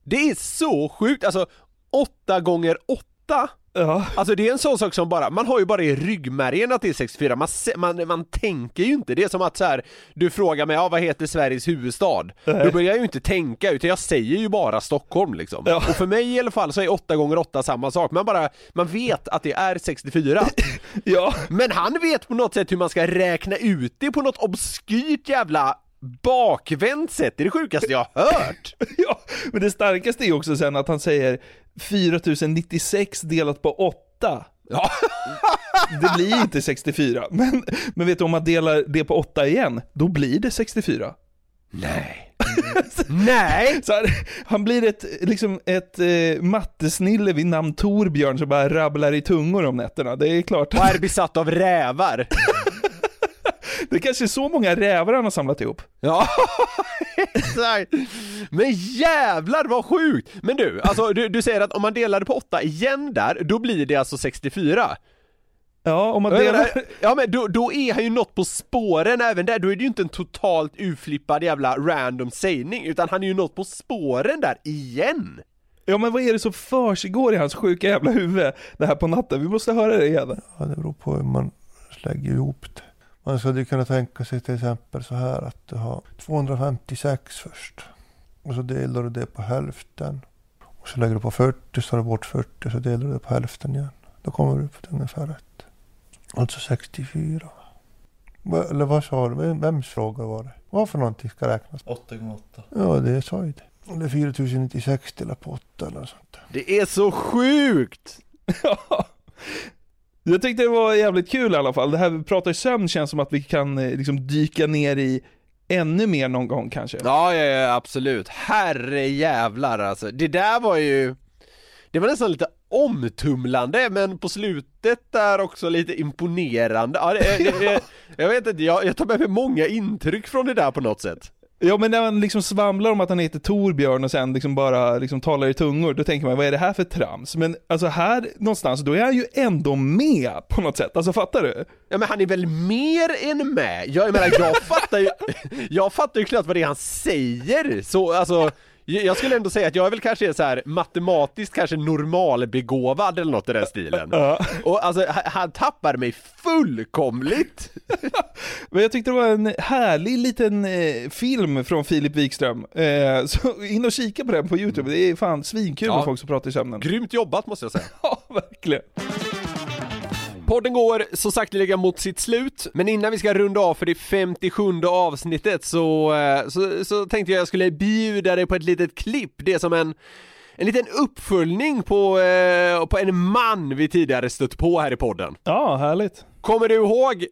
det är så sjukt, alltså 8 gånger 8 Ja. Alltså det är en sån sak som bara, man har ju bara i ryggmärgen att det är 64, man, man, man tänker ju inte, det är som att så här, du frågar mig, ja vad heter Sveriges huvudstad? Nej. Då börjar jag ju inte tänka, utan jag säger ju bara Stockholm liksom. Ja. Och för mig i alla fall så är 8 gånger 8 samma sak, man bara, man vet att det är 64. Ja. Men han vet på något sätt hur man ska räkna ut det på något obskyrt jävla bakvänt sätt, det är det sjukaste jag har hört! ja, men det starkaste är också sen att han säger 4096 delat på 8. Ja. Det blir inte 64, men, men vet du om man delar det på 8 igen, då blir det 64. Nej. Nej! Så han, han blir ett, liksom ett eh, mattesnille vid namn Torbjörn som bara rabblar i tungor om nätterna. Det är klart. Och är besatt av rävar. Det kanske är så många rävar han har samlat ihop. Ja, exakt! Men jävlar vad sjukt! Men du, alltså du, du säger att om man delar det på 8 igen där, då blir det alltså 64? Ja, om man delar... Ja men då, då är han ju något på spåren även där, då är det ju inte en totalt uflippad jävla random sägning, utan han är ju något på spåren där igen! Ja men vad är det som försiggår i hans sjuka jävla huvud det här på natten? Vi måste höra det igen. Ja, det beror på hur man lägger ihop det. Man skulle kunna tänka sig till exempel så här att du har 256 först. Och så delar du det på hälften. Och så lägger du på 40, så tar du bort 40 så delar du det på hälften igen. Då kommer du upp till ungefär rätt. Alltså 64. Va- Eller vad sa du? Vem- Vems fråga var det? Vad för någonting ska räknas? 8 gånger 8. Ja, det sa ju det. Är 4096 delat på 8 eller sånt. Det är så sjukt! Jag tyckte det var jävligt kul i alla fall. Det här vi pratar i sömn känns som att vi kan eh, liksom dyka ner i ännu mer någon gång kanske. Ja, ja, ja absolut. Herre jävlar alltså. Det där var ju, det var nästan lite omtumlande men på slutet där också lite imponerande. Ja, det, det, det, jag vet inte, jag, jag tar med mig många intryck från det där på något sätt. Ja men när han liksom svamlar om att han heter Torbjörn och sen liksom bara liksom talar i tungor, då tänker man vad är det här för trams? Men alltså här någonstans, då är han ju ändå med på något sätt, alltså fattar du? Ja men han är väl mer än med? Jag menar, jag fattar ju, jag fattar ju klart vad det är han säger, så alltså jag skulle ändå säga att jag är väl kanske så här matematiskt kanske normalbegåvad eller något i den stilen. Och alltså han- tappar mig fullkomligt. Men jag tyckte det var en härlig liten eh, film från Filip Wikström. Eh, så in och kika på den på YouTube, det är fan svinkul Ja. med folk som pratar i sömnen. Grymt jobbat måste jag säga. Ja, verkligen. Podden går så sakteliga mot sitt slut, men innan vi ska runda av för det 57 avsnittet så, eh, så, så tänkte jag jag skulle bjuda dig på ett litet klipp. Det är som en, en liten uppföljning på, eh, på en man vi tidigare stött på här i podden. Ja, härligt. Kommer du ihåg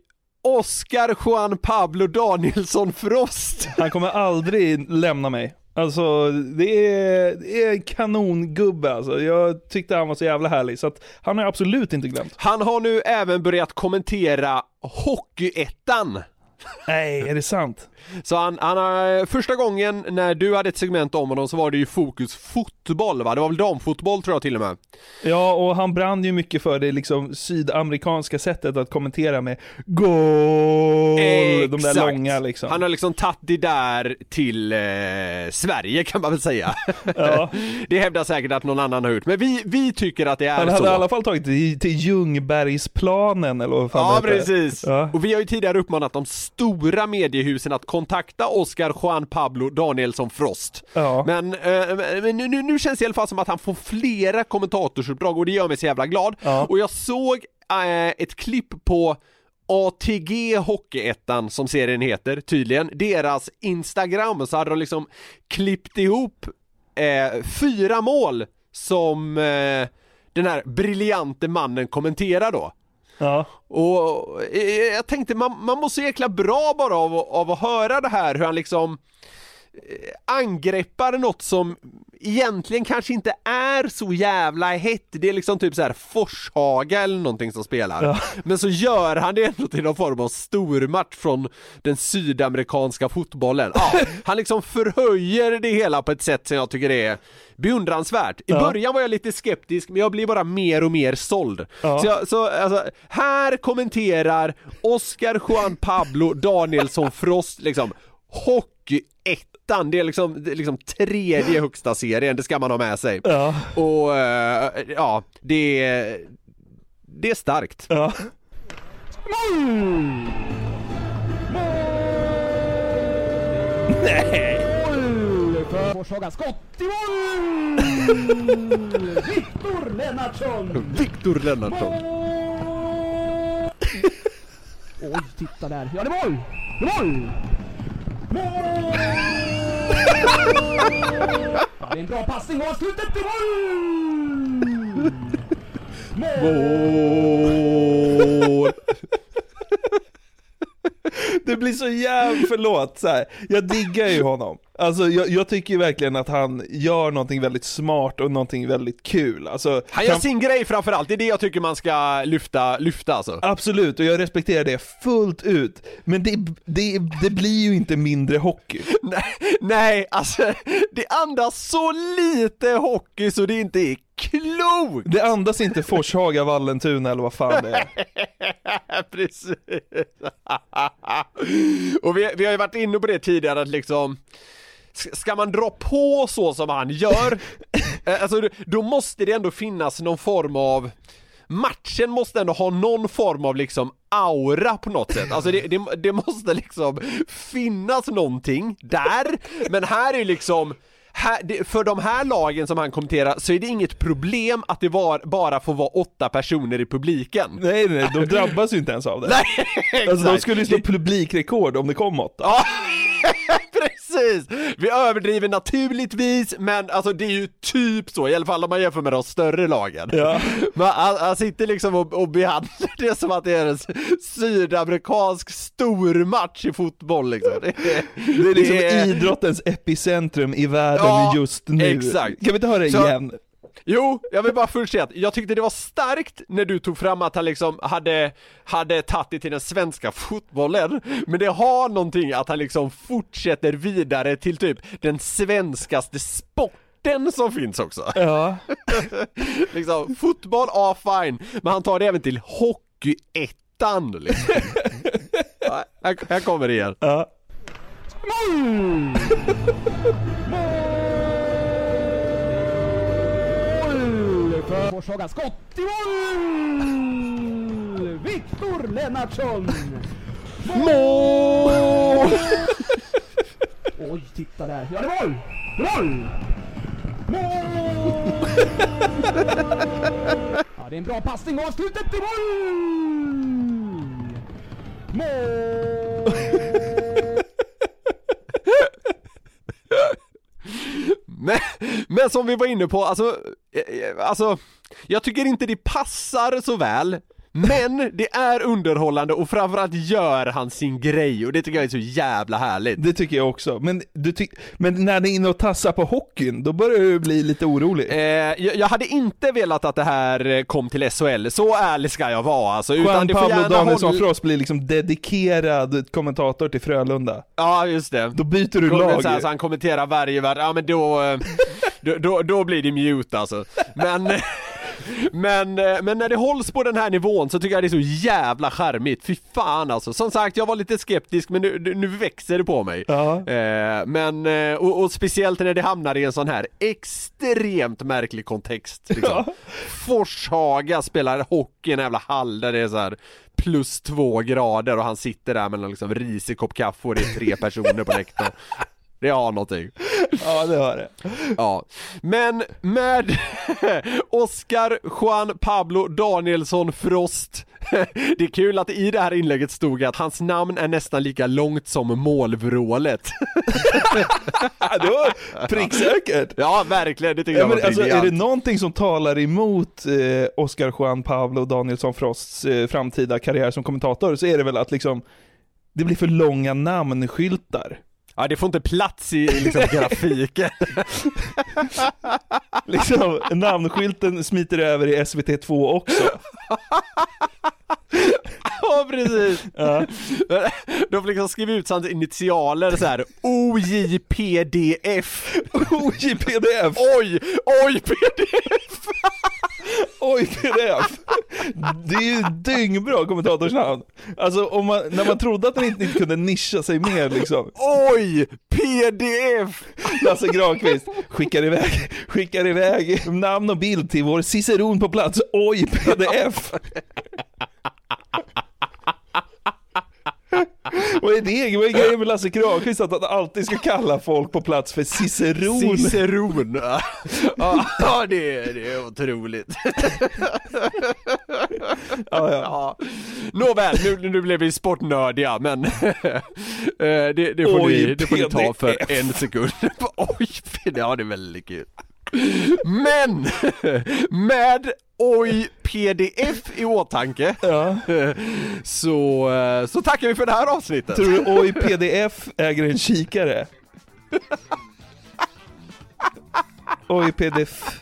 Oscar Juan Pablo Danielsson Frost? Han kommer aldrig lämna mig. Alltså, det är, det är en kanongubbe alltså. Jag tyckte han var så jävla härlig, så att han har jag absolut inte glömt. Han har nu även börjat kommentera Hockeyettan. Nej, är det sant? Så han, han första gången när du hade ett segment om honom så var det ju fokus fotboll va? Det var väl damfotboll tror jag till och med? Ja, och han brann ju mycket för det liksom sydamerikanska sättet att kommentera med GOL! De där långa liksom. Han har liksom tagit det där till eh, Sverige kan man väl säga. Ja. det hävdar säkert att någon annan har gjort, men vi, vi tycker att det är Han så. hade i alla fall tagit det till- Ljungbergsplanen eller vad fan Ja det heter. precis, Ja. och vi har ju tidigare uppmanat de stora mediehusen att kontakta Oscar Juan Pablo Danielsson Frost. Ja. Men, eh, men nu, nu, känns det i alla fall som att han får flera kommentatorsuppdrag och det gör mig så jävla glad. Ja. Och jag såg eh, ett klipp på ATG Hockeyettan som serien heter tydligen, deras Instagram så hade de liksom klippt ihop eh, fyra mål som eh, den här briljante mannen kommenterar då. Ja. Och eh, eh, jag tänkte man, man mår så jäkla bra bara av, av att höra det här hur han liksom eh, angreppar något som egentligen kanske inte är så jävla hett. Det är liksom typ så här Forshaga eller någonting som spelar. Ja. Men så gör han det ändå till någon form av stormatch från den sydamerikanska fotbollen. Ja, han liksom förhöjer det hela på ett sätt som jag tycker är beundransvärt. I Ja. början var jag lite skeptisk men jag blir bara mer och mer såld. Ja. Så, jag, så alltså, här kommenterar Oscar Juan Pablo Danielsson Frost liksom Hockeyettan, det är liksom, det är liksom tredje högsta serien, det ska man ha med sig. Ja. Och eh, ja, det är, det är starkt. Ja. Nej! Forshaga skott i mål! Viktor Lennartsson! Viktor Lennartsson. Oj, titta där. Ja, det är mål! Det är mål! Mål! Det är en bra passning och avslutet! Mål! Det blir så jävla, förlåt, så här. jag diggar ju honom. Alltså jag, jag tycker verkligen att han gör någonting väldigt smart och någonting väldigt kul. Alltså, Han gör kan- sin grej framförallt, det är det jag tycker man ska lyfta, lyfta alltså. Absolut, och jag respekterar det fullt ut. Men det, det, det blir ju inte mindre hockey. Nej, nej, alltså det andas så lite hockey så det inte är klokt! Det andas inte Forshaga, Vallentuna eller vad fan det är. Precis. Och vi, vi har ju varit inne på det tidigare att liksom Ska man dra på så som han gör, eh, alltså då måste det ändå finnas någon form av Matchen måste ändå ha någon form av liksom aura på något sätt, alltså det, det, det måste liksom finnas någonting där, men här är liksom här, för de här lagen som han kommenterar så är det inget problem att det var, bara får vara åtta personer i publiken. Nej nej, de drabbas ju inte ens av det. Nej, Alltså de skulle ju slå publikrekord om det kom åtta. Ja, precis! Vi överdriver naturligtvis, men alltså det är ju typ så, i alla fall om man jämför med de större lagen. Ja. Men han, han sitter liksom och, och behandlar det som att det är en sydamerikansk stormatch i fotboll liksom. Det, är- Det är liksom det är- idrottens epicentrum i världen Ja, just nu. exakt. Kan vi inte höra det Så- igen? Jo, jag vill bara först säga att jag tyckte det var starkt när du tog fram att han liksom hade, hade tagit det till den svenska fotbollen, men det har någonting att han liksom fortsätter vidare till typ den svenskaste sporten som finns också. Ja. liksom, fotboll, ja fine, men han tar det även till hockeyettan liksom. ja, här, här kommer det igen. Ja. Mål! För Forshaga. Skott i mål! Viktor Lennartsson! Mål! Oj, titta där. Ja, det är mål! Mål! Mål! Ja, det är en bra passning och avslutet i mål! Mål! Men, men som vi var inne på, alltså, eh, eh, alltså, jag tycker inte det passar så väl men det är underhållande och framförallt gör han sin grej och det tycker jag är så jävla härligt. Det tycker jag också. Men, du men när ni är inne och tassar på hockeyn, då börjar du bli lite orolig. Eh, jag, jag hade inte velat att det här eh, kom till SHL, så ärlig ska jag vara alltså. Juan får Pablo Danielsson hålla- Frost blir liksom dedikerad kommentator till Frölunda. Ja just det. Då byter du lag. Så, här, så han kommenterar varje varv, ja men då, eh, då, då, då blir det mute alltså. Men, men, eh, men när det hålls på den här nivån så tycker jag det är så jävla charmigt, fy fan alltså. Som sagt, jag var lite skeptisk men nu, nu växer det på mig. Ja. Eh, men, eh, och, och speciellt när det hamnar i en sån här extremt märklig kontext. Liksom. Forshaga spelar hockey i en jävla hall där det är så här plus två grader och han sitter där med en liksom risig kopp kaffe och det är tre personer på läktaren. Det har någonting. Ja, det har det. Ja, men med Oscar Juan Pablo Danielsson Frost Det är kul att i det här inlägget stod att hans namn är nästan lika långt som målvrålet det var pricksäkert! Ja, verkligen, det tycker Ja, jag var alltså, är det någonting som talar emot eh, Oscar Juan Pablo Danielsson Frosts eh, framtida karriär som kommentator så är det väl att liksom det blir för långa namnskyltar. Ja, det får inte plats i liksom, grafiken liksom, namnskylten smiter över i SVT2 också. Ja precis! Ja. De får liksom skriva ut hans initialer så här OJPDF OJPDF! Oj! Oj PDF! Oj PDF! Det är ju dyngbra kommentatorsnamn. Alltså om man, när man trodde att den inte, inte kunde nischa sig mer liksom. Oj! PDF! Lasse Granqvist skickar iväg, skickar iväg namn och bild till vår ciceron på plats. Oj PDF! Vad är det? Vad är grejen med Lasse Granqvist att han alltid ska kalla folk på plats för ciceron? Ciceron! Ja, det, är, det är otroligt. Ja, ja. Nåväl, nu, nu blev vi sportnördiga men eh, det, det, får Oj, ni, det får ni ta för en sekund. Oj, ja det är väldigt kul. Men med Oj pdf i åtanke så, eh, så tackar vi för det här avsnittet. Tror du Oj PDF äger en kikare? Oj PDF.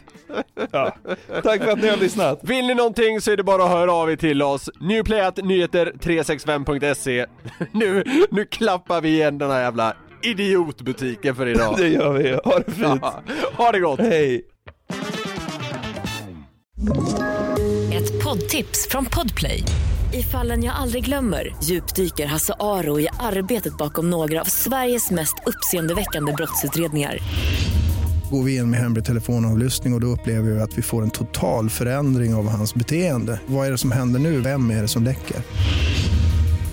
Ja. Tack för att ni har lyssnat. Vill ni någonting så är det bara att höra av er till oss. Newplayat365.se Nu, nu klappar vi igen den här jävla idiotbutiken för idag. Det gör vi. Ha det fint. Ja, ha det gott. Hej. Ett poddtips från Podplay. I fallen jag aldrig glömmer djupdyker Hasse Aro i arbetet bakom några av Sveriges mest uppseendeväckande brottsutredningar. Går vi in med hemlig telefonavlyssning och, och då upplever vi att vi får en total förändring av hans beteende. Vad är det som händer nu? Vem är det som läcker?